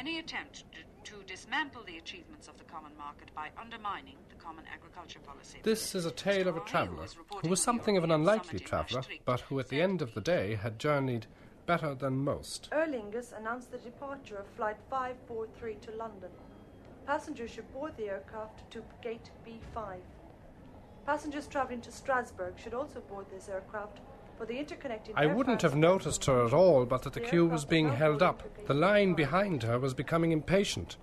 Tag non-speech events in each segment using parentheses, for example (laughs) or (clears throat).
Any attempt to, to dismantle the achievements of the common market by undermining the common agriculture policy. This is a tale of a traveller who was something of an unlikely summit in Ash traveller, but who at the end of the day had journeyed better than most. Aer Lingus announced the departure of Flight 543 to London. Passengers should board the aircraft to gate B5. Passengers travelling to Strasbourg should also board this aircraft for the interconnecting. I wouldn't have noticed her at all but that the The queue was being held up. The line behind her was becoming impatient.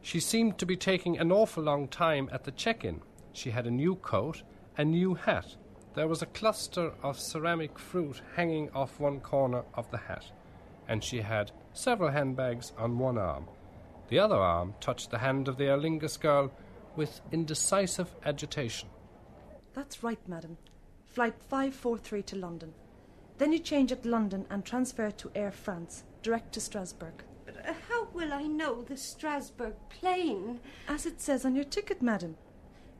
She seemed to be taking an awful long time at the check in. She had a new coat, a new hat. There was a cluster of ceramic fruit hanging off one corner of the hat, and she had several handbags on one arm. The other arm touched the hand of the Aer Lingus girl with indecisive agitation. That's right, madam. Flight 543 to London. Then you change at London and transfer to Air France, direct to Strasbourg. But uh, how will I know the Strasbourg plane? As it says on your ticket, madam.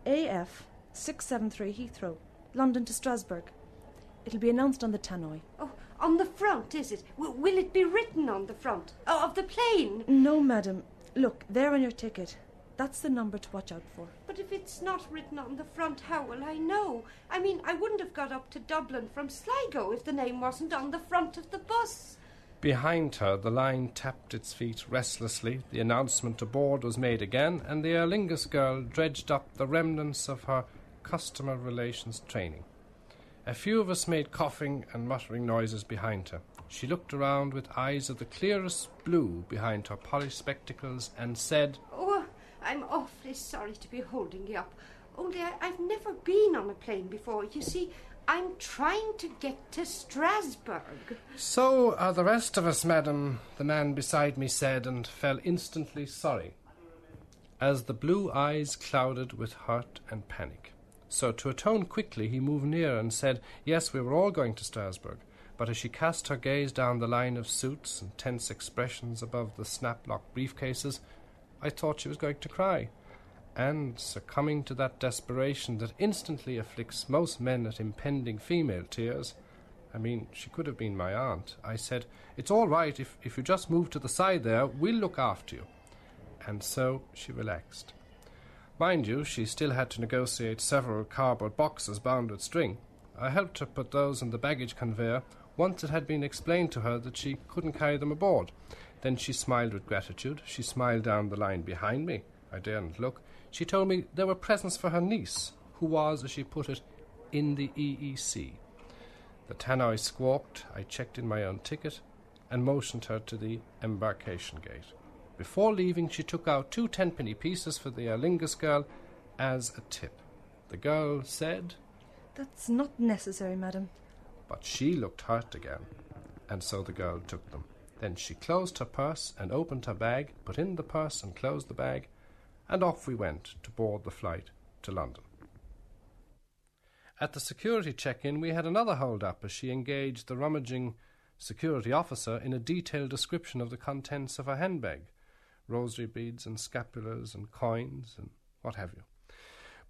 AF 673 Heathrow, London to Strasbourg. It'll be announced on the tannoy. Oh, on the front, is it? W- will it be written on the front oh, of the plane? No, madam. Look, there on your ticket. That's the number to watch out for. But if it's not written on the front, how will I know? I mean, I wouldn't have got up to Dublin from Sligo if the name wasn't on the front of the bus. Behind her, the line tapped its feet restlessly, the announcement to board was made again, and the Aer Lingus girl dredged up the remnants of her customer relations training. A few of us made coughing and muttering noises behind her. She looked around with eyes of the clearest blue behind her polished spectacles and said, Oh, I'm awfully sorry to be holding you up. Only I, I've never been on a plane before. You see, I'm trying to get to Strasbourg. So are the rest of us, madam, the man beside me said, and fell instantly sorry, as the blue eyes clouded with hurt and panic. So, to atone quickly, he moved near and said, Yes, we were all going to Strasbourg. But as she cast her gaze down the line of suits and tense expressions above the snap-lock briefcases, I thought she was going to cry. And, succumbing to that desperation that instantly afflicts most men at impending female tears, I mean, she could have been my aunt. I said, It's all right if, if you just move to the side there, we'll look after you. And so she relaxed. Mind you, she still had to negotiate several cardboard boxes bound with string. I helped her put those in the baggage conveyor once it had been explained to her that she couldn't carry them aboard. Then she smiled with gratitude. She smiled down the line behind me. I daren't look. She told me there were presents for her niece, who was, as she put it, in the EEC. The tannoy squawked. I checked in my own ticket and motioned her to the embarkation gate. Before leaving, she took out two tenpenny pieces for the Aer Lingus girl as a tip. The girl said, That's not necessary, madam. but she looked hurt again, and so the girl took them. Then she closed her purse and opened her bag, put in the purse and closed the bag, and off we went to board the flight to London. At the security check in, we had another hold up as she engaged the rummaging security officer in a detailed description of the contents of her handbag rosary beads and scapulars and coins and what have you.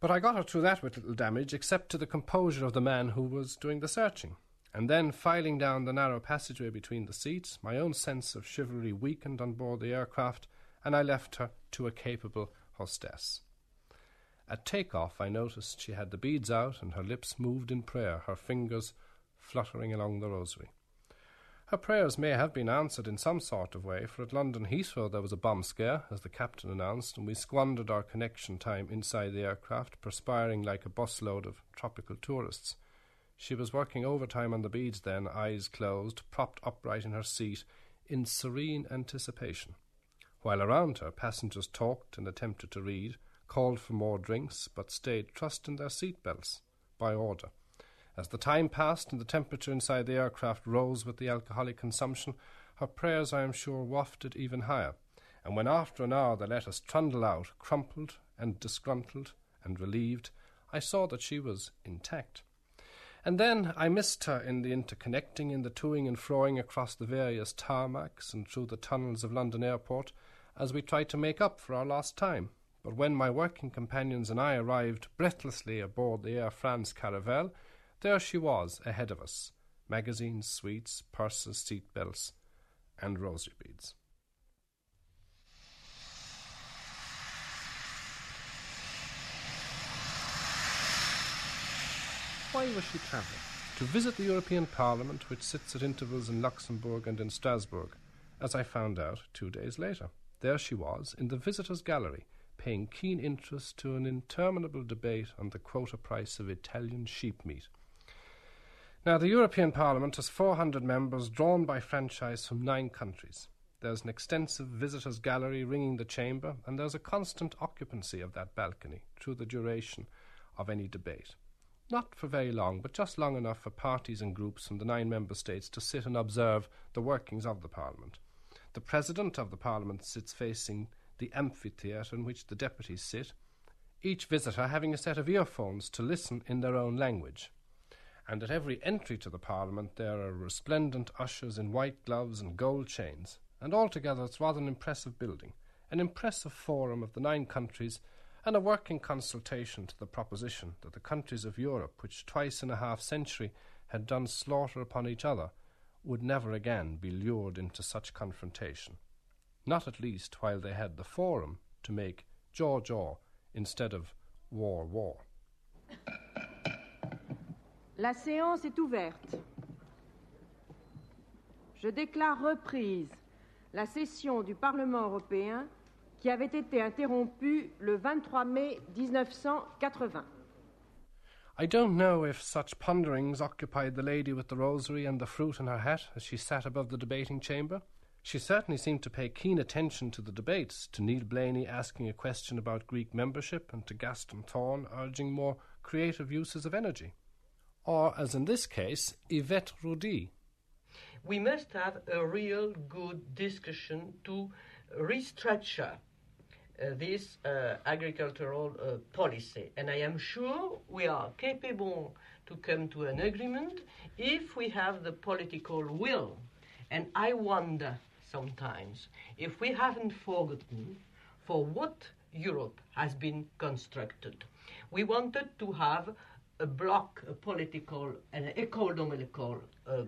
But I got her through that with little damage, except to the composure of the man who was doing the searching. And then, filing down the narrow passageway between the seats, my own sense of chivalry weakened on board the aircraft, and I left her to a capable hostess. At take-off, I noticed she had the beads out and her lips moved in prayer, her fingers fluttering along the rosary. Her prayers may have been answered in some sort of way, for at London Heathrow there was a bomb scare, as the captain announced, and we squandered our connection time inside the aircraft, perspiring like a busload of tropical tourists. She was working overtime on the beads then, eyes closed, propped upright in her seat, in serene anticipation. While around her, passengers talked and attempted to read, called for more drinks, but stayed trussed in their seat belts, by order. As the time passed and the temperature inside the aircraft rose with the alcoholic consumption, her prayers, I am sure, wafted even higher. And when after an hour they let us trundle out, crumpled and disgruntled and relieved, I saw that she was intact. And then I missed her in the interconnecting, in the toing and froing across the various tarmacs and through the tunnels of London Airport, as we tried to make up for our lost time. But when my working companions and I arrived breathlessly aboard the Air France Caravelle, there she was ahead of us magazines, sweets, purses, seat belts, and rosary beads. Why was she travelling? To visit the European Parliament, which sits at intervals in Luxembourg and in Strasbourg, as I found out two days later. There she was, in the visitors' gallery, paying keen interest to an interminable debate on the quota price of Italian sheep meat. Now, the European Parliament has 400 members drawn by franchise from nine countries. There's an extensive visitors' gallery ringing the chamber, and there's a constant occupancy of that balcony through the duration of any debate. Not for very long, but just long enough for parties and groups from the nine member states to sit and observe the workings of the Parliament. The President of the Parliament sits facing the amphitheatre in which the deputies sit, each visitor having a set of earphones to listen in their own language and at every entry to the Parliament there are resplendent ushers in white gloves and gold chains, and altogether it's rather an impressive building, an impressive forum of the nine countries, and a working consultation to the proposition that the countries of Europe, which twice in a half century had done slaughter upon each other, would never again be lured into such confrontation, not at least while they had the forum to make jaw jaw instead of war war. La séance est ouverte. Je déclare reprise la session du Parlement européen qui avait été interrompue le 23 mai 1980. I don't know if such ponderings occupied the lady with the rosary and the fruit in her hat as she sat above the debating chamber. She certainly seemed to pay keen attention to the debates, to Neil Blaney asking a question about Greek membership, and to Gaston Thorn urging more creative uses of energy or, as in this case, Yvette Roudy. We must have a real good discussion to restructure this uh, agricultural uh, policy. And I am sure we are capable to come to an agreement if we have the political will. And I wonder sometimes if we haven't forgotten for what Europe has been constructed. We wanted to have a bloc, a political and economical uh,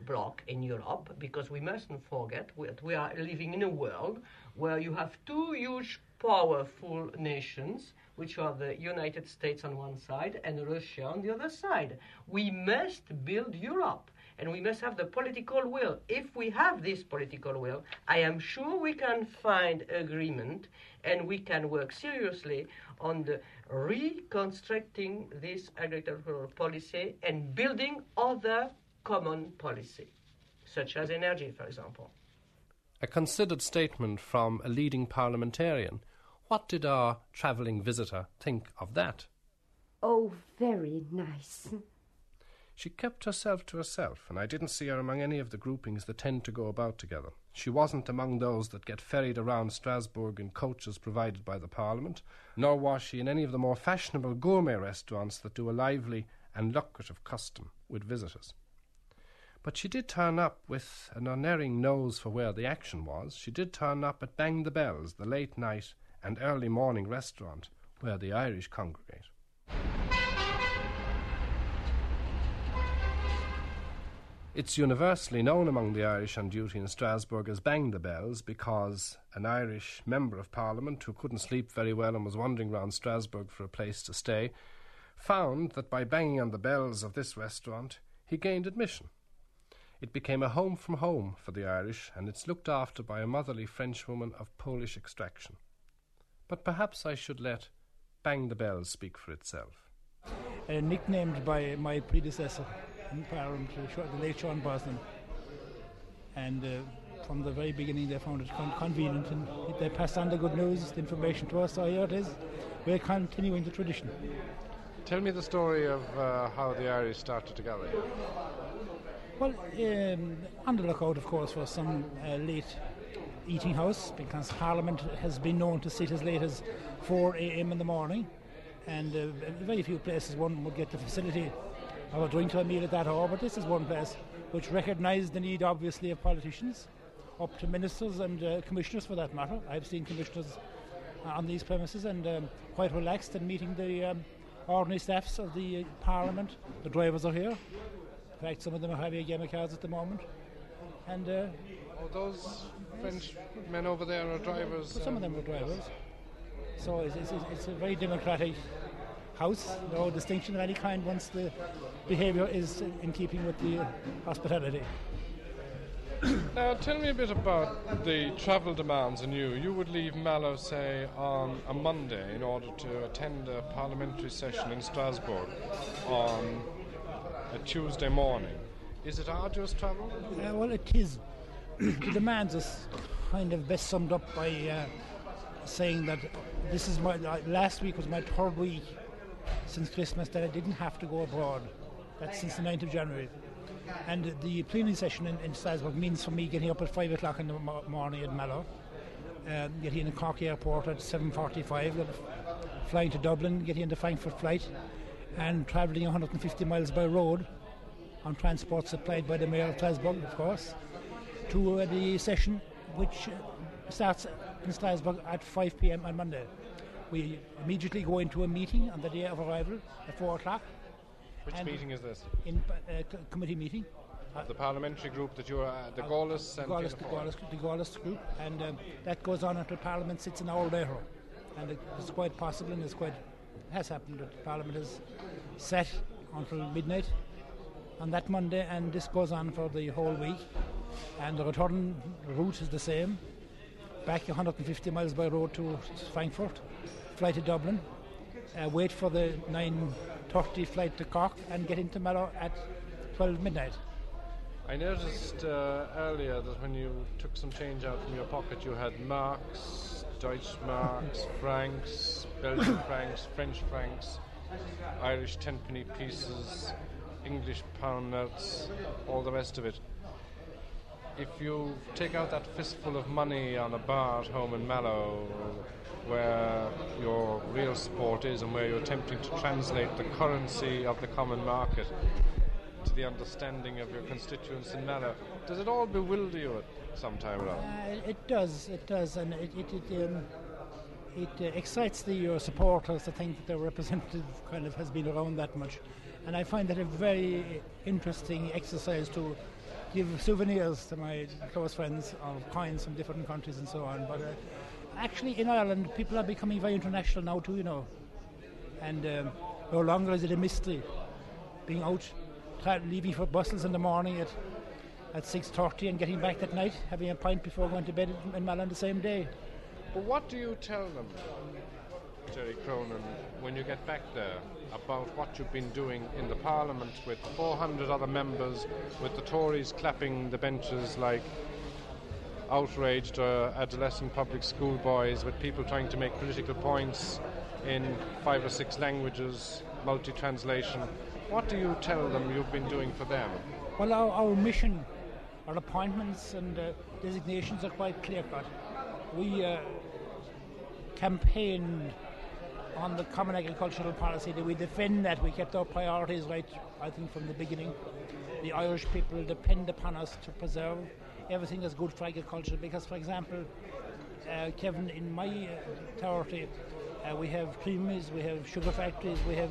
in Europe, because we mustn't forget that we are living in a world where you have two huge powerful nations, which are the United States on one side and Russia on the other side. We must build Europe and we must have the political will. If we have this political will, I am sure we can find agreement and we can work seriously on the reconstructing this agricultural policy and building other common policy, such as energy, for example. A considered statement from a leading parliamentarian. What did our travelling visitor think of that? Oh, very nice. She kept herself to herself, and I didn't see her among any of the groupings that tend to go about together. She wasn't among those that get ferried around Strasbourg in coaches provided by the Parliament, nor was she in any of the more fashionable gourmet restaurants that do a lively and lucrative custom with visitors. But she did turn up with an unerring nose for where the action was. She did turn up at Bang the Bells, the late night and early morning restaurant where the Irish congregate. It's universally known among the Irish on duty in Strasbourg as Bang the Bells because an Irish member of Parliament who couldn't sleep very well and was wandering round Strasbourg for a place to stay found that by banging on the bells of this restaurant he gained admission. It became a home from home for the Irish and it's looked after by a motherly Frenchwoman of Polish extraction. But perhaps I should let Bang the Bells speak for itself. Uh, nicknamed by my predecessor in Parliament, the late Sean Brosnan. And uh, from the very beginning, they found it con- convenient and they passed on the good news, the information to us. So here it is. We're continuing the tradition. Tell me the story of uh, how the Irish started to gather. Well, um, on the lookout, of course, for some uh, late eating house because Parliament has been known to sit as late as 4 a.m. in the morning, and uh, very few places one would get the facility of a drink to a meal at that hour. But this is one place which recognised the need, obviously, of politicians, up to ministers and uh, commissioners for that matter. I've seen commissioners on these premises and um, quite relaxed and meeting the um, ordinary staffs of the uh, Parliament. The drivers are here. In fact, some of them are having a game of cards at the moment. And uh, oh, those French men over there are drivers. Well, some of them are drivers. So it's, it's, it's, a very democratic house. No distinction of any kind once the behaviour is in keeping with the hospitality. (coughs) Now, tell me a bit about the travel demands on you. You would leave Mallow, say, on a Monday in order to attend a parliamentary session in Strasbourg on a Tuesday morning. Is it arduous travel? Uh, well, it is. (clears throat) the demands is kind of best summed up by uh, saying that this is my uh, last week was my third week since Christmas that I didn't have to go abroad. That's since the 9th of January. And the plenary session in, in Strasbourg means for me getting up at 5 o'clock in the morning at Mallow, um, getting in the Cork Airport at 7.45, flying to Dublin, getting into Frankfurt flight, and travelling 150 miles by road on transport supplied by the Mayor of Strasbourg, of course, to uh, the session which uh, starts in Strasbourg at 5 p.m. on Monday. We immediately go into a meeting on the day of arrival at 4 o'clock which meeting is this? In uh, committee meeting. the parliamentary group that you are uh, the Gaullists and Gaullists, the Gaullists, the group, and um, that goes on until Parliament sits an hour later, and it's quite possible, and it's quite has happened. That Parliament is set until midnight on that Monday, and this goes on for the whole week, and the return route is the same, back 150 miles by road to Frankfurt, fly to Dublin, uh, wait for the 9.30 flight to Cork and get into Mallow at 12 midnight. I noticed uh, earlier that when you took some change out from your pocket, you had marks, Deutschmarks, francs, Belgian francs, French francs, Irish tenpenny pieces, English pound notes, all the rest of it. If you take out that fistful of money on a bar at home in Mallow, where your real sport is and where you're attempting to translate the currency of the common market to the understanding of your constituents in Mallow. Does it all bewilder you at some time or? Uh, it does, it does, and it, it, it, um, it uh, excites the your supporters to think that their representative (laughs) kind of has been around that much. And I find that a very interesting exercise to give souvenirs to my close friends of coins from different countries and so on. But uh, actually in Ireland, people are becoming very international now too, you know. And um, no longer is it a mystery. Being out, leaving for Brussels in the morning at at 6.30 and getting back that night, having a pint before going to bed in Mallow the same day. But what do you tell them, Jerry Cronin, when you get back there about what you've been doing in the Parliament with 400 other members, with the Tories clapping the benches like outraged uh, adolescent public school boys with people trying to make political points in five or six languages, multi translation. What do you tell them you've been doing for them? Well, our, our mission, our appointments and uh, designations are quite clear cut. We uh, campaigned on the common agricultural policy that we defend that. We kept our priorities right, I think, from the beginning. The Irish people depend upon us to preserve everything that's good for agriculture. Because, for example, uh, Kevin, in my uh, territory, uh, we have creameries, we have sugar factories, we have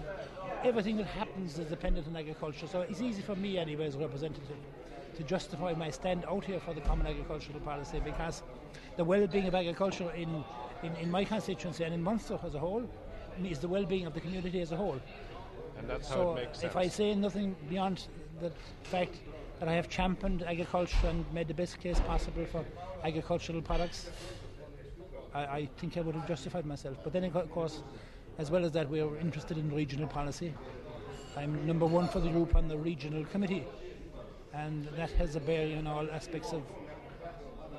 everything that happens is dependent on agriculture. So it's easy for me, anyway, as a representative, to justify my stand out here for the common agricultural policy because the well-being of agriculture in, in, in my constituency and in Munster as a whole is the well-being of the community as a whole. And that's so how it makes sense. if I say nothing beyond the fact that I have championed agriculture and made the best case possible for agricultural products, I, I think I would have justified myself. But then, of course, as well as that, we are interested in regional policy. I'm number one for the group on the regional committee, and that has a bearing on all aspects of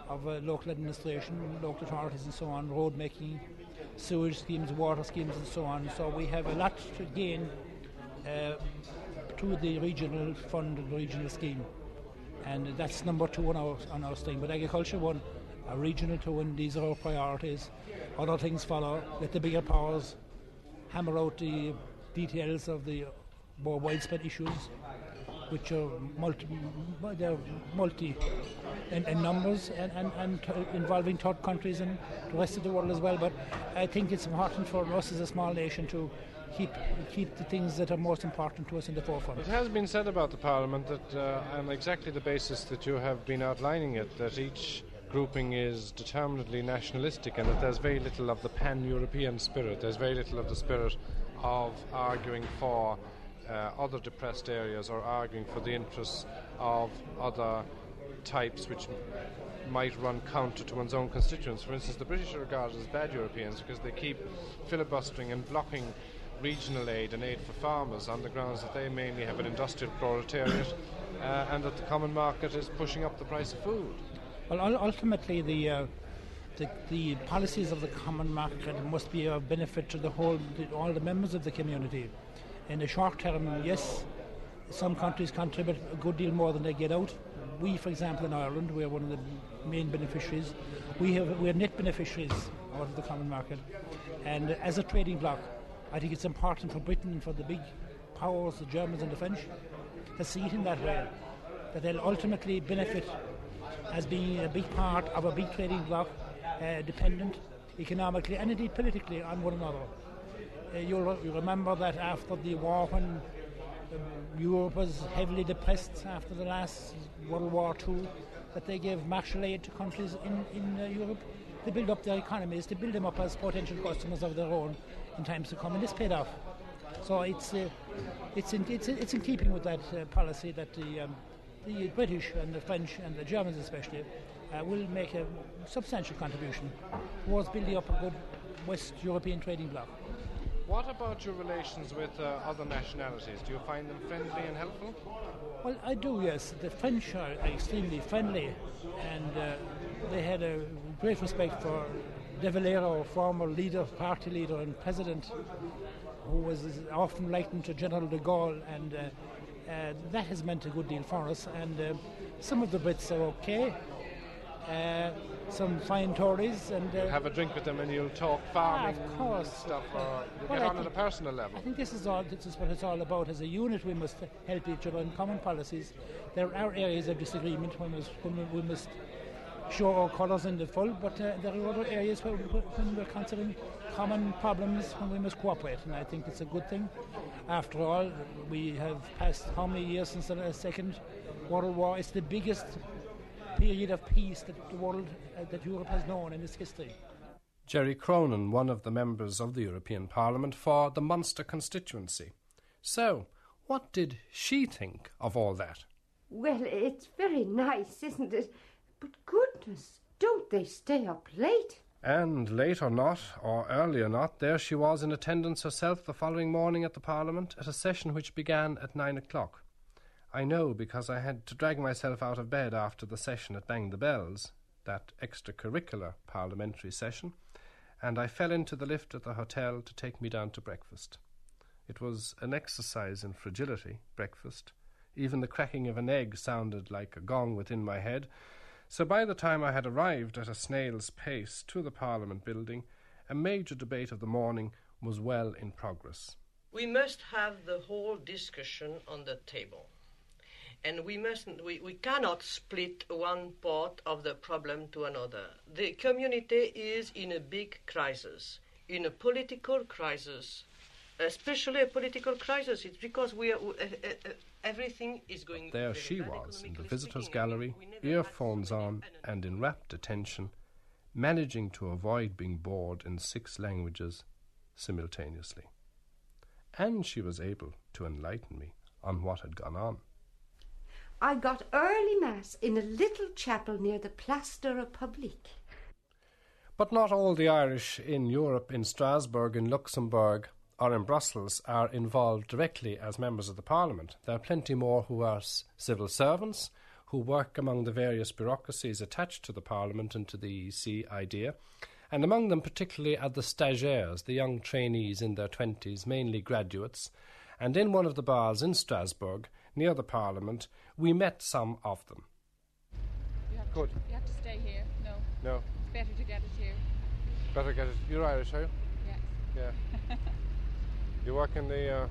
of uh, local administration, local authorities, and so on, road making, sewage schemes, water schemes, and so on. So we have a lot to gain uh, to the regional fund and regional scheme. And that's number two on our, on our thing. But agriculture, one, a regional two, these are our priorities. Other things follow. Let the bigger powers hammer out the details of the more widespread issues which are multi, they're multi in, in numbers and, and, and involving third countries and the rest of the world as well. But I think it's important for us as a small nation to keep keep the things that are most important to us in the forefront. It has been said about the Parliament that, uh, on exactly the basis that you have been outlining it, that each grouping is determinedly nationalistic and that there's very little of the pan European spirit, there's very little of the spirit of arguing for uh, other depressed areas or arguing for the interests of other types which might run counter to one's own constituents. For instance, the British are regarded as bad Europeans because they keep filibustering and blocking regional aid and aid for farmers on the grounds that they mainly have an industrial proletariat (coughs) uh, and that the common market is pushing up the price of food. Well, ultimately, the, uh, the, the policies of the common market must be of benefit to the whole, the, all the members of the community. In the short term, yes, some countries contribute a good deal more than they get out. We, for example, in Ireland, we're one of the main beneficiaries. We have, we're net beneficiaries out of the common market. And as a trading bloc, I think it's important for Britain and for the big powers, the Germans and the French, to see it in that way, that they'll ultimately benefit as being a big part of a big trading bloc, uh, dependent economically and indeed politically on one another. Uh, you'll, you remember that after the war, when um, Europe was heavily depressed after the last World War II, that they gave Marshall aid to countries in, in uh, Europe to build up their economies, to build them up as potential customers of their own in times to come, and this paid off. So it's uh, it's in it's, it's in keeping with that uh, policy that the um, the British and the French and the Germans especially uh, will make a substantial contribution towards building up a good West European trading bloc. What about your relations with uh, other nationalities? Do you find them friendly and helpful? Well, I do, yes. The French are extremely friendly, and uh, they had a great respect for De Valera, former leader, party leader, and president, who was often likened to General de Gaulle, and uh, uh, that has meant a good deal for us. And uh, some of the Brits are okay. Uh, some fine Tories and uh, have a drink with them and you'll talk farming of course. stuff or you well, get on at a personal level. I think this is all this is what it's all about. As a unit we must help each other in common policies. There are areas of disagreement when, when we must show our colours in the full, but uh, there are other areas where, when we're considering common problems when we must cooperate, and I think it's a good thing. After all, we have passed how many years since the Second World War? It's the biggest period of peace that the world, uh, that Europe has known in its history. Jerry Cronin, one of the members of the European Parliament for the Munster constituency. So, what did she think of all that? Well, it's very nice, isn't it? But goodness, don't they stay up late? And late or not, or early or not, there she was in attendance herself the following morning at the Parliament at a session which began at nine o'clock. I know because I had to drag myself out of bed after the session at Bang the Bells, that extracurricular parliamentary session, and I fell into the lift at the hotel to take me down to breakfast. It was an exercise in fragility, breakfast. Even the cracking of an egg sounded like a gong within my head. So by the time I had arrived at a snail's pace to the Parliament building, a major debate of the morning was well in progress. We must have the whole discussion on the table and we mustn't we, we cannot split one part of the problem to another. The community is in a big crisis in a political crisis especially a political crisis. It's because we are uh, uh, everything is going there she was in the visitors gallery earphones on and in rapt attention managing to avoid being bored in six languages simultaneously. And she was able to enlighten me on what had gone on I got early mass in a little chapel near the Place de la Republique. But not all the Irish in Europe, in Strasbourg, in Luxembourg, or in Brussels are involved directly as members of the Parliament. There are plenty more who are civil servants, who work among the various bureaucracies attached to the Parliament and to the EC idea, and among them particularly are the stagiaires, the young trainees in their twenties, mainly graduates, and in one of the bars in Strasbourg, near the Parliament, we met some of them. You have Good. To, you have to stay here. No, No, it's better to get it here. better get it. You're Irish, are you? Yes. Yeah. (laughs) you work in the. Uh,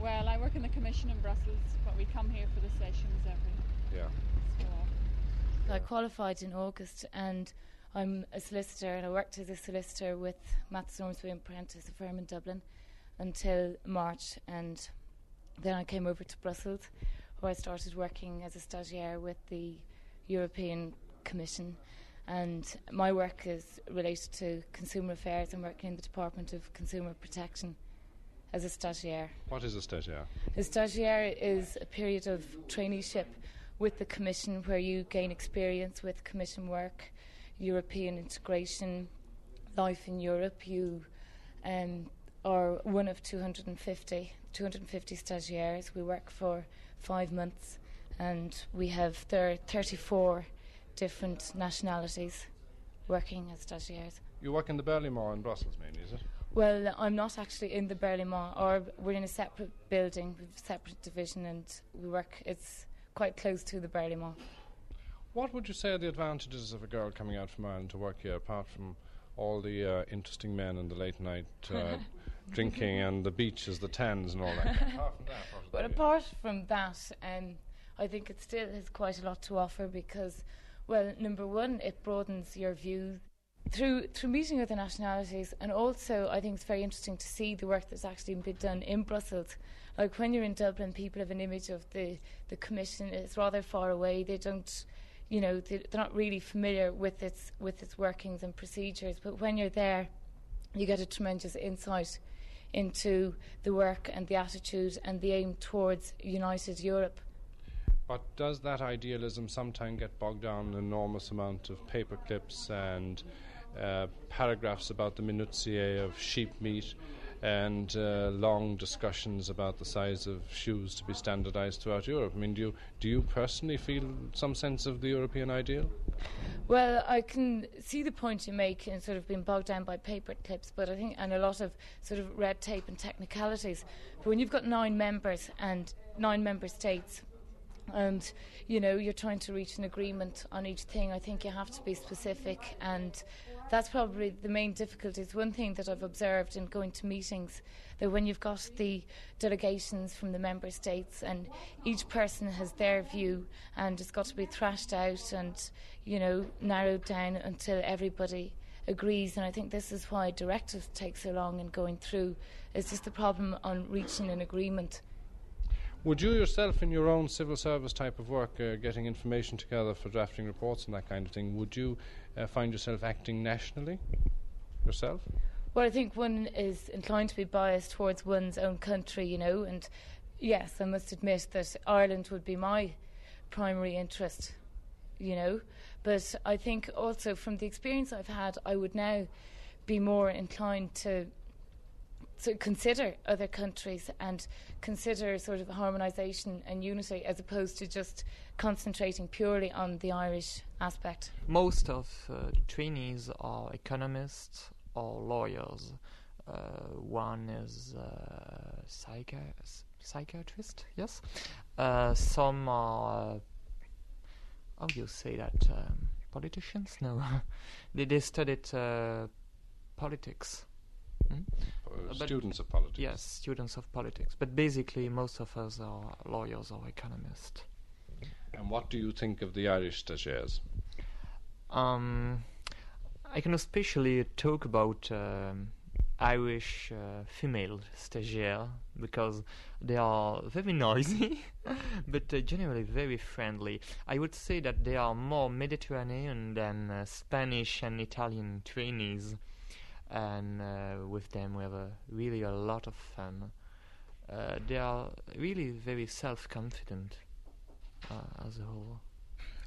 Well, I work in the commission in Brussels, but we come here for the sessions every yeah. so often. I qualified in August and I'm a solicitor and I worked as a solicitor with Matt Ormsby and Prentice, a firm in Dublin, until March and then I came over to Brussels where I started working as a stagiaire with the European Commission and my work is related to consumer affairs. I'm working in the Department of Consumer Protection as a stagiaire. What is a stagiaire? A stagiaire is a period of traineeship with the Commission where you gain experience with Commission work, European integration, life in Europe. You um, are one of 250, 250 stagiaires. We work for five months and we have there are 34 different nationalities working as stagiaires. You work in the Berlaymont in Brussels, mainly, is it? Well, I'm not actually in the Berlaymont, or we're in a separate building, separate division, and we work. It's quite close to the Berlaymont. What would you say are the advantages of a girl coming out from Ireland to work here, apart from all the uh, interesting men and the late night uh, (laughs) drinking (laughs) and the beaches, the tans, and all that? (laughs) apart from that, what is But apart from that, um, I think it still has quite a lot to offer because, well, number one, it broadens your view through through meeting other nationalities, and also I think it's very interesting to see the work that's actually been done in Brussels. Like when you're in Dublin, people have an image of the the Commission. It's rather far away. They don't, you know, they're not really familiar with its with its workings and procedures. But when you're there, you get a tremendous insight into the work and the attitude and the aim towards united Europe. But does that idealism sometimes get bogged down in an enormous amount of paper clips and uh, paragraphs about the minutiae of sheep meat and uh, long discussions about the size of shoes to be standardized throughout Europe? I mean, do you, do you personally feel some sense of the European ideal? Well, I can see the point you make in sort of being bogged down by paper clips, but I think and a lot of sort of red tape and technicalities. But when you've got nine members and nine member states, and you know you're trying to reach an agreement on each thing, I think you have to be specific, and that's probably the main difficulty. It's one thing that I've observed in going to meetings that when you've got the delegations from the member states and each person has their view and it's got to be thrashed out and you know narrowed down until everybody agrees. And I think this is why directives take so long in going through. It's just the problem on reaching an agreement. Would you yourself, in your own civil service type of work, uh, getting information together for drafting reports and that kind of thing, would you uh, find yourself acting nationally yourself? Well, I think one is inclined to be biased towards one's own country, you know, and yes, I must admit that Ireland would be my primary interest, you know, but I think also from the experience I've had, I would now be more inclined to to consider other countries and consider sort of harmonisation and unity as opposed to just concentrating purely on the Irish aspect. Most of uh, trainees are economists or lawyers. Uh, one is uh, psychi- psychiatrist, yes. Uh, some are, uh, how do you say that? Um, politicians? No, (laughs) they, they studied uh, politics. Hmm? Uh, students of politics. Yes, students of politics. But basically, most of us are lawyers or economists. And what do you think of the Irish stagiaires? Um, I can especially talk about um, Irish uh, female stagiaires because they are very (laughs) noisy, but uh, generally very friendly. I would say that they are more Mediterranean than uh, Spanish and Italian trainees, and uh, with them we have a, really a lot of fun. Uh, they are really very self-confident uh, as a whole.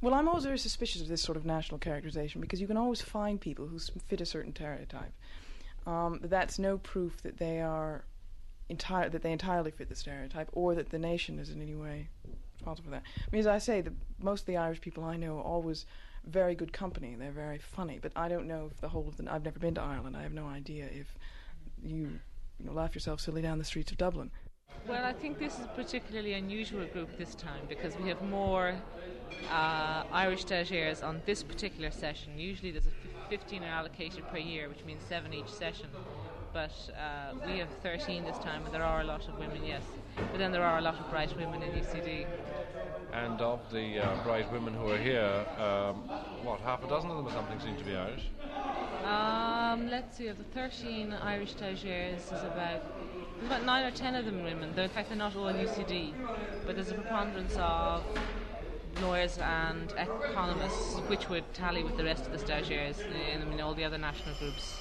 Well, I'm always very suspicious of this sort of national characterization because you can always find people who fit a certain stereotype. Um, but that's no proof that they are entire that they entirely fit the stereotype, or that the nation is in any way responsible for that. I mean, as I say, the, most of the Irish people I know always very good company. They're very funny, but I don't know if the whole of the. I've never been to Ireland. I have no idea if you, you know, laugh yourself silly down the streets of Dublin. Well, I think this is a particularly unusual group this time because we have more uh, Irish stagiaires on this particular session. Usually there's a 15 are allocated per year, which means seven each session. But uh, we have 13 this time, and there are a lot of women, yes. But then there are a lot of bright women in UCD. And of the uh, bright women who are here, um, what, half a dozen of them or something seem to be Irish? Um, let's see, of the 13 Irish stagiaires, there's about about nine or ten of them women. They're, in fact, they're not all UCD, but there's a preponderance of lawyers and economists, which would tally with the rest of the stagiaires in, in all the other national groups.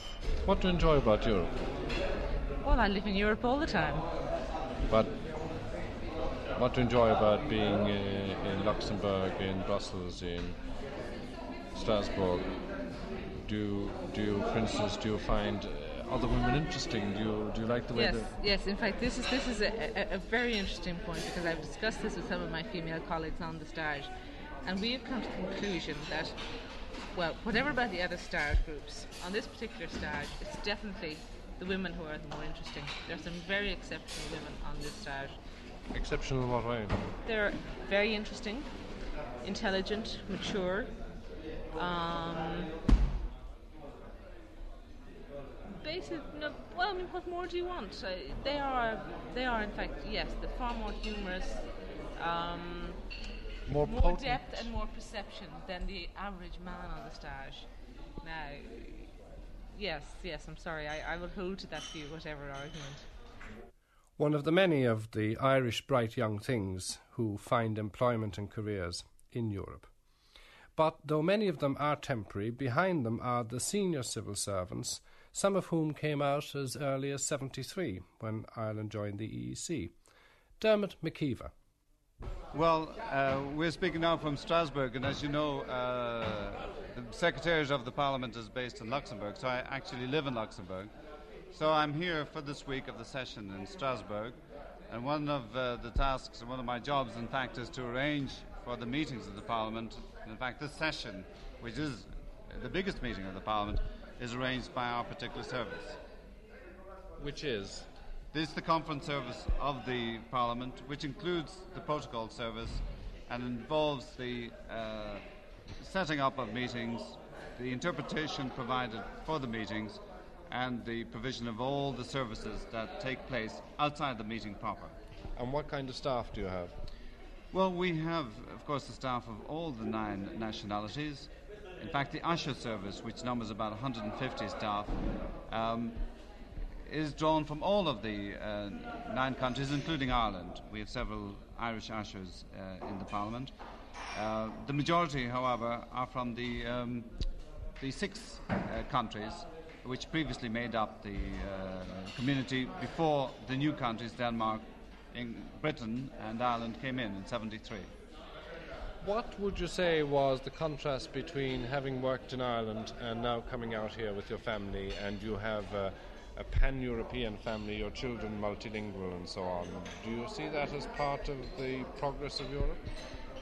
What do you enjoy about Europe? Well, I live in Europe all the time. But what do you enjoy about being uh, in Luxembourg, in Brussels, in Strasbourg? Do do you, for instance, do you find uh, other women interesting? Do you do you like the way yes, that yes. In fact, this is this is a, a, a very interesting point because I've discussed this with some of my female colleagues on the stage, and we have come to the conclusion that well, whatever about the other stage groups, on this particular stage, it's definitely the women who are the more interesting. There are some very exceptional women on this stage. exceptional in what way? They're very interesting, intelligent, mature. Um, basic, no, well, I mean, what more do you want? Uh, they are, they are, in fact, yes, they're far more humorous. Um, more, more depth and more perception than the average man on the stage. Now, yes, yes, I'm sorry, I, I will hold to that view, whatever argument. One of the many of the Irish bright young things who find employment and careers in Europe. But though many of them are temporary, behind them are the senior civil servants, some of whom came out as early as 73 when Ireland joined the EEC. Dermot McKeever. Well, uh, we're speaking now from Strasbourg, and as you know, uh, the Secretariat of the Parliament is based in Luxembourg, so I actually live in Luxembourg. So I'm here for this week of the session in Strasbourg, and one of uh, the tasks, one of my jobs, in fact, is to arrange for the meetings of the Parliament. In fact, this session, which is the biggest meeting of the Parliament, is arranged by our particular service. Which is? This is the conference service of the Parliament, which includes the protocol service and involves the uh, setting up of meetings, the interpretation provided for the meetings, and the provision of all the services that take place outside the meeting proper. And what kind of staff do you have? Well, we have, of course, the staff of all the nine nationalities. In fact, the usher service, which numbers about 150 staff, um, is drawn from all of the uh, nine countries, including Ireland. We have several Irish ushers uh, in the Parliament. Uh, the majority, however, are from the, um, the six uh, countries which previously made up the uh, community before the new countries, Denmark, in Britain, and Ireland came in in 73. What would you say was the contrast between having worked in Ireland and now coming out here with your family, and you have uh, a pan European family, your children multilingual, and so on? Do you see that as part of the progress of Europe?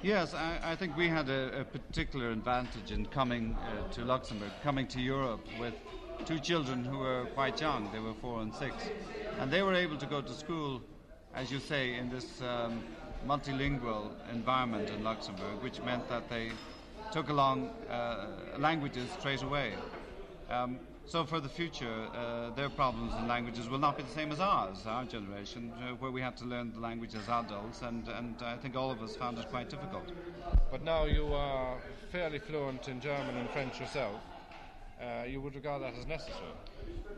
Yes, I, I think we had a, a, particular advantage in coming uh, to Luxembourg, coming to Europe with two children who were quite young. They were four and six. And they were able to go to school, as you say, in this um, multilingual environment in Luxembourg, which meant that they took along uh, languages straight away. Um, so for the future, uh, their problems in languages will not be the same as ours, our generation, uh, where we had to learn the language as adults, and, and I think all of us found it quite difficult. But now you are fairly fluent in German and French yourself. Uh, you would regard that as necessary?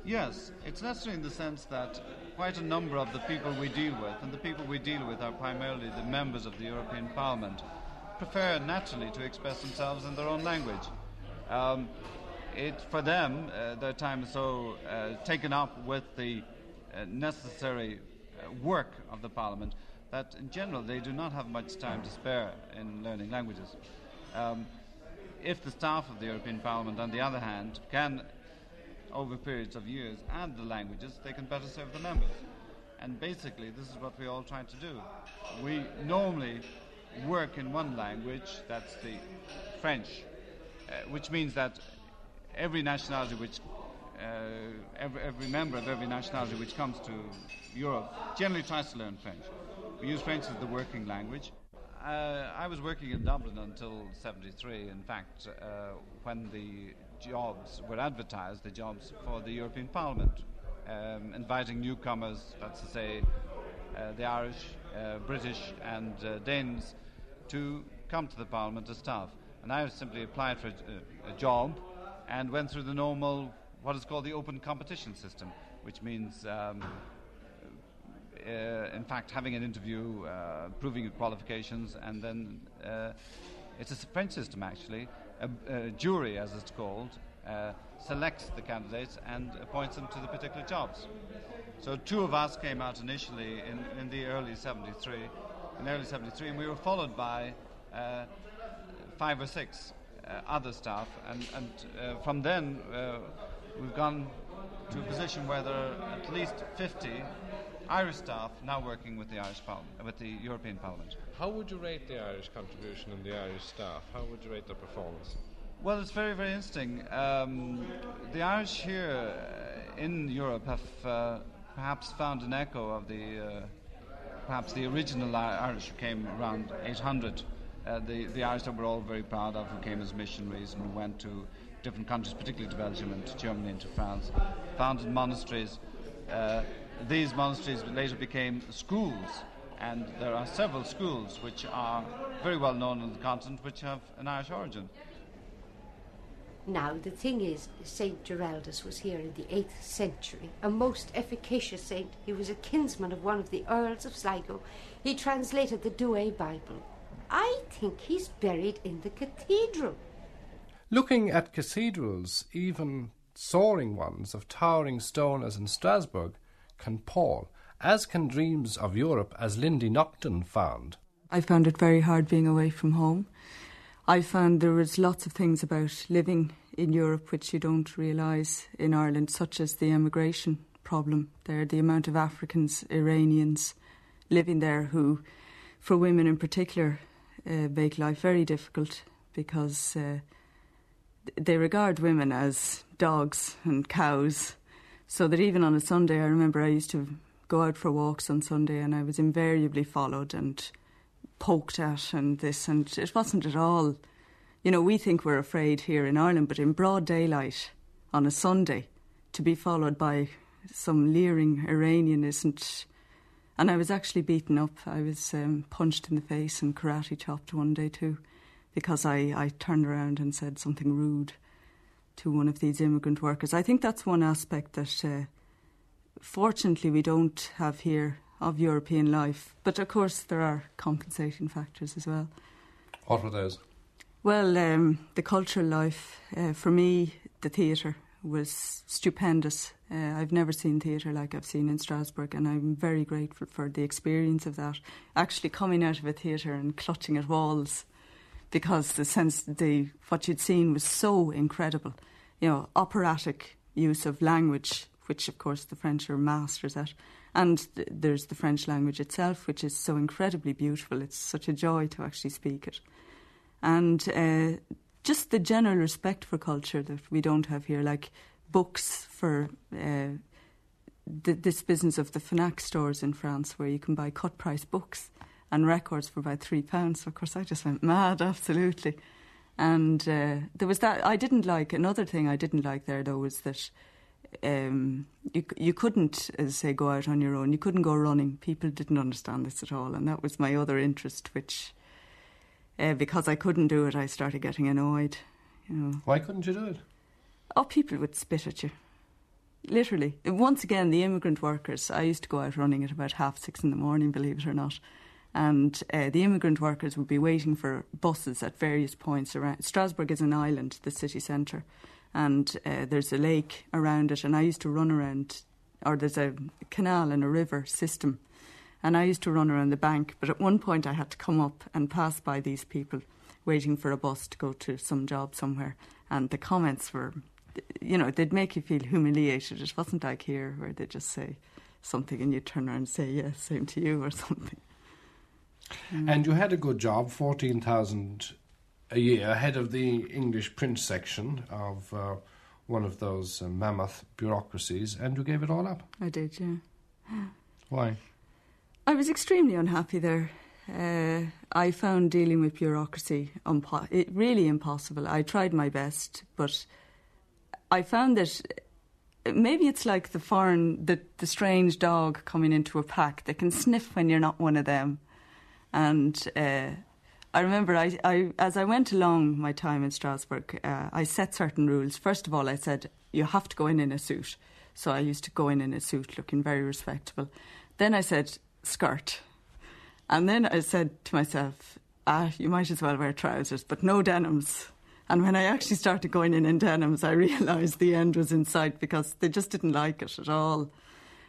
Yes, it's necessary in the sense that quite a number of the people we deal with, and the people we deal with are primarily the members of the European Parliament, prefer naturally to express themselves in their own language. Um, it, for them, uh, their time is so uh, taken up with the uh, necessary uh, work of the Parliament that, in general, they do not have much time to spare in learning languages. Um, if the staff of the European Parliament, on the other hand, can, over periods of years, add the languages, they can better serve the members. And basically, this is what we all try to do. We normally work in one language, that's the French, uh, which means that every nationality which every, every member of every nationality which comes to Europe generally tries to learn French. We use French as the working language. Uh, I was working in Dublin until 73. In fact, uh, when the jobs were advertised, the jobs for the European Parliament, um, inviting newcomers, that's to say, uh, the Irish, uh, British, and uh, Danes, to come to the Parliament as staff. And I simply applied for a, a job and went through the normal, what is called the open competition system, which means um, uh, in fact, having an interview, uh, proving your qualifications, and then uh, it's a French system actually. A, a jury, as it's called, selects the candidates and appoints them to the particular jobs. So two of us came out initially in, in the early 73, in early 73, and we were followed by uh, five or six uh, other staff, and, and uh, from then we've gone to a position where there are at least 50 Irish staff now working with the Irish Parliament, with the European Parliament. How would you rate the Irish contribution and the Irish staff? How would you rate their performance? Well, it's very, very interesting. Um, the Irish here in Europe have uh, perhaps found an echo of the uh, perhaps the original Irish who came around 800. Uh, the, the Irish that we're all very proud of, who came as missionaries and went to different countries, particularly to Belgium and to Germany and to France, founded monasteries. Uh, these monasteries later became schools, and there are several schools which are very well known on the continent which have an Irish origin. Now, the thing is, St. Geraldus was here in the 8th century, a most efficacious saint. He was a kinsman of one of the Earls of Sligo. He translated the Douay Bible. I think he's buried in the cathedral. Looking at cathedrals, even soaring ones of towering stone as in Strasbourg, can pall, as can dreams of Europe as Lindy Nocton found. I found it very hard being away from home. I found there was lots of things about living in Europe which you don't realise in Ireland, such as the emigration problem there, the amount of Africans, Iranians living there who, for women in particular, uh, make life very difficult because uh, they regard women as dogs and cows so that even on a Sunday, I remember I used to go out for walks on Sunday and I was invariably followed and poked at and this, and it wasn't at all. You know, we think we're afraid here in Ireland, but in broad daylight on a Sunday, to be followed by some leering Iranian isn't. And I was actually beaten up. I was um, punched in the face and karate chopped one day too, because I, I turned around and said something rude to one of these immigrant workers. I think that's one aspect that, uh, fortunately, we don't have here of European life. But of course, there are compensating factors as well. What were those? Well, um, the cultural life. Uh, for me, the theatre was stupendous. Uh, I've never seen theatre like I've seen in Strasbourg, and I'm very grateful for the experience of that. Actually, coming out of a theatre and clutching at walls because the sense the what you'd seen was so incredible you know, operatic use of language, which of course the French are masters at. And th- there's the French language itself, which is so incredibly beautiful. It's such a joy to actually speak it. And uh, just the general respect for culture that we don't have here, like books for uh, th- this business of the Fnac stores in France, where you can buy cut price books and records for about three pounds. Of course, I just went mad, (laughs) absolutely. And uh, there was that. I didn't like another thing. I didn't like there though was that um, you you couldn't, as I say, go out on your own. You couldn't go running. People didn't understand this at all, and that was my other interest. Which, uh, because I couldn't do it, I started getting annoyed. You know. Why couldn't you do it? Oh, people would spit at you. Literally. Once again, the immigrant workers. I used to go out running at about half six in the morning, believe it or not and uh, the immigrant workers would be waiting for buses at various points around. Strasbourg is an island, the city centre, and uh, there's a lake around it. And I used to run around, or there's a canal and a river system, and I used to run around the bank. But at one point, I had to come up and pass by these people waiting for a bus to go to some job somewhere, and the comments were. You know, they'd make you feel humiliated. It wasn't like here where they just say something and you turn around and say, yes, same to you, or something. Mm. And you had a good job, 14,000 a year, head of the English print section of uh, one of those uh, mammoth bureaucracies, and you gave it all up. I did, yeah. Why? I was extremely unhappy there. Uh, I found dealing with bureaucracy it really impossible. I tried my best, but I found that maybe it's like the foreign, the, the strange dog coming into a pack that can sniff when you're not one of them. And uh, I remember I, I, as I went along my time in Strasbourg, uh, I set certain rules. First of all, I said, you have to go in in a suit. So I used to go in in a suit looking very respectable. Then I said, skirt. And then I said to myself, ah, you might as well wear trousers, but no denims. And when I actually started going in in denims, I (laughs) realised the end was in sight because they just didn't like it at all.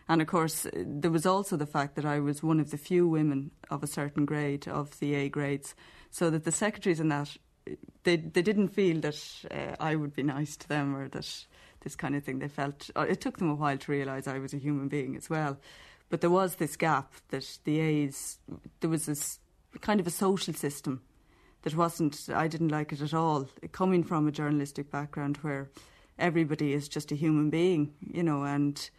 And of course, there was also the fact that I was one of the few women of a certain grade, of the A grades, so that the secretaries in that, they, they didn't feel that uh, I would be nice to them or that this kind of thing. They felt, uh, it took them a while to realise I was a human being as well. But there was this gap that the A's, there was this kind of a social system that wasn't, I didn't like it at all. Coming from a journalistic background where everybody is just a human being, you know, and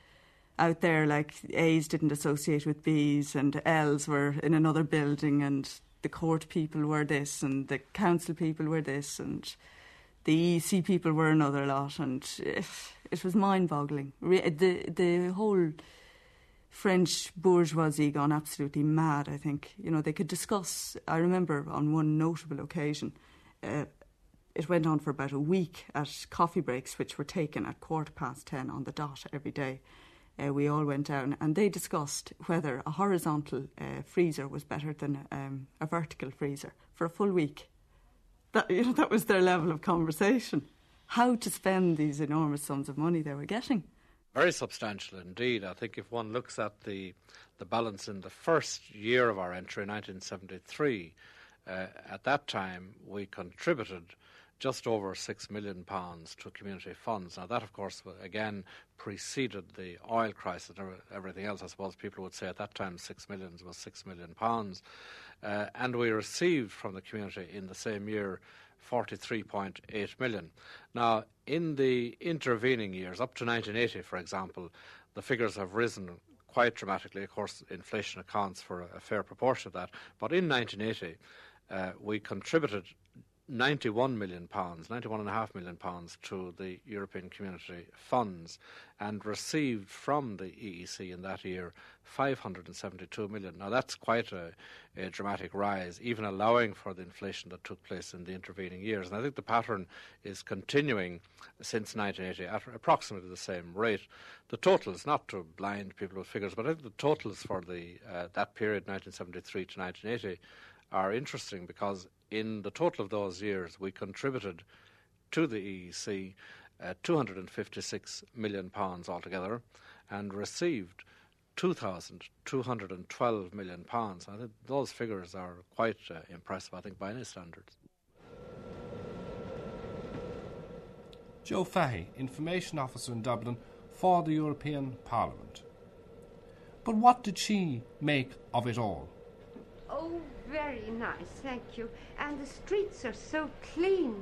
out there, like A's didn't associate with B's, and L's were in another building, and the court people were this, and the council people were this, and the EC people were another lot, and it, it was mind-boggling. The the whole French bourgeoisie gone absolutely mad. I think you know they could discuss. I remember on one notable occasion. Uh, it went on for about a week at coffee breaks, which were taken at quarter past ten on the dot every day uh, we all went down and they discussed whether a horizontal uh, freezer was better than um, a vertical freezer for a full week. That, you know, that was their level of conversation. How to spend these enormous sums of money they were getting. Very substantial indeed. I think if one looks at the, the balance in the first year of our entry, 1973, uh, at that time we contributed just over six million pounds to community funds. Now that, of course, again preceded the oil crisis and everything else. I suppose people would say at that time six millions was six million pounds, uh, and we received from the community in the same year. 43.8 million. Now, in the intervening years, up to 1980, for example, the figures have risen quite dramatically. Of course, inflation accounts for a fair proportion of that. But in 1980, uh, we contributed 91 million pounds, 91.5 million pounds to the European Community funds and received from the EEC in that year 572 million. Now that's quite a, a, dramatic rise, even allowing for the inflation that took place in the intervening years. And I think the pattern is continuing since 1980 at approximately the same rate. The totals, not to blind people with figures, but I think the totals for the uh, that period, 1973 to 1980, are interesting because in the total of those years, we contributed to the EEC uh, 256 million pounds altogether, and received 2,212 million pounds. I think those figures are quite uh, impressive, I think, by any standards. Joe Fahey, Information Officer in Dublin for the European Parliament. But what did she make of it all? Oh, very nice, thank you. And the streets are so clean.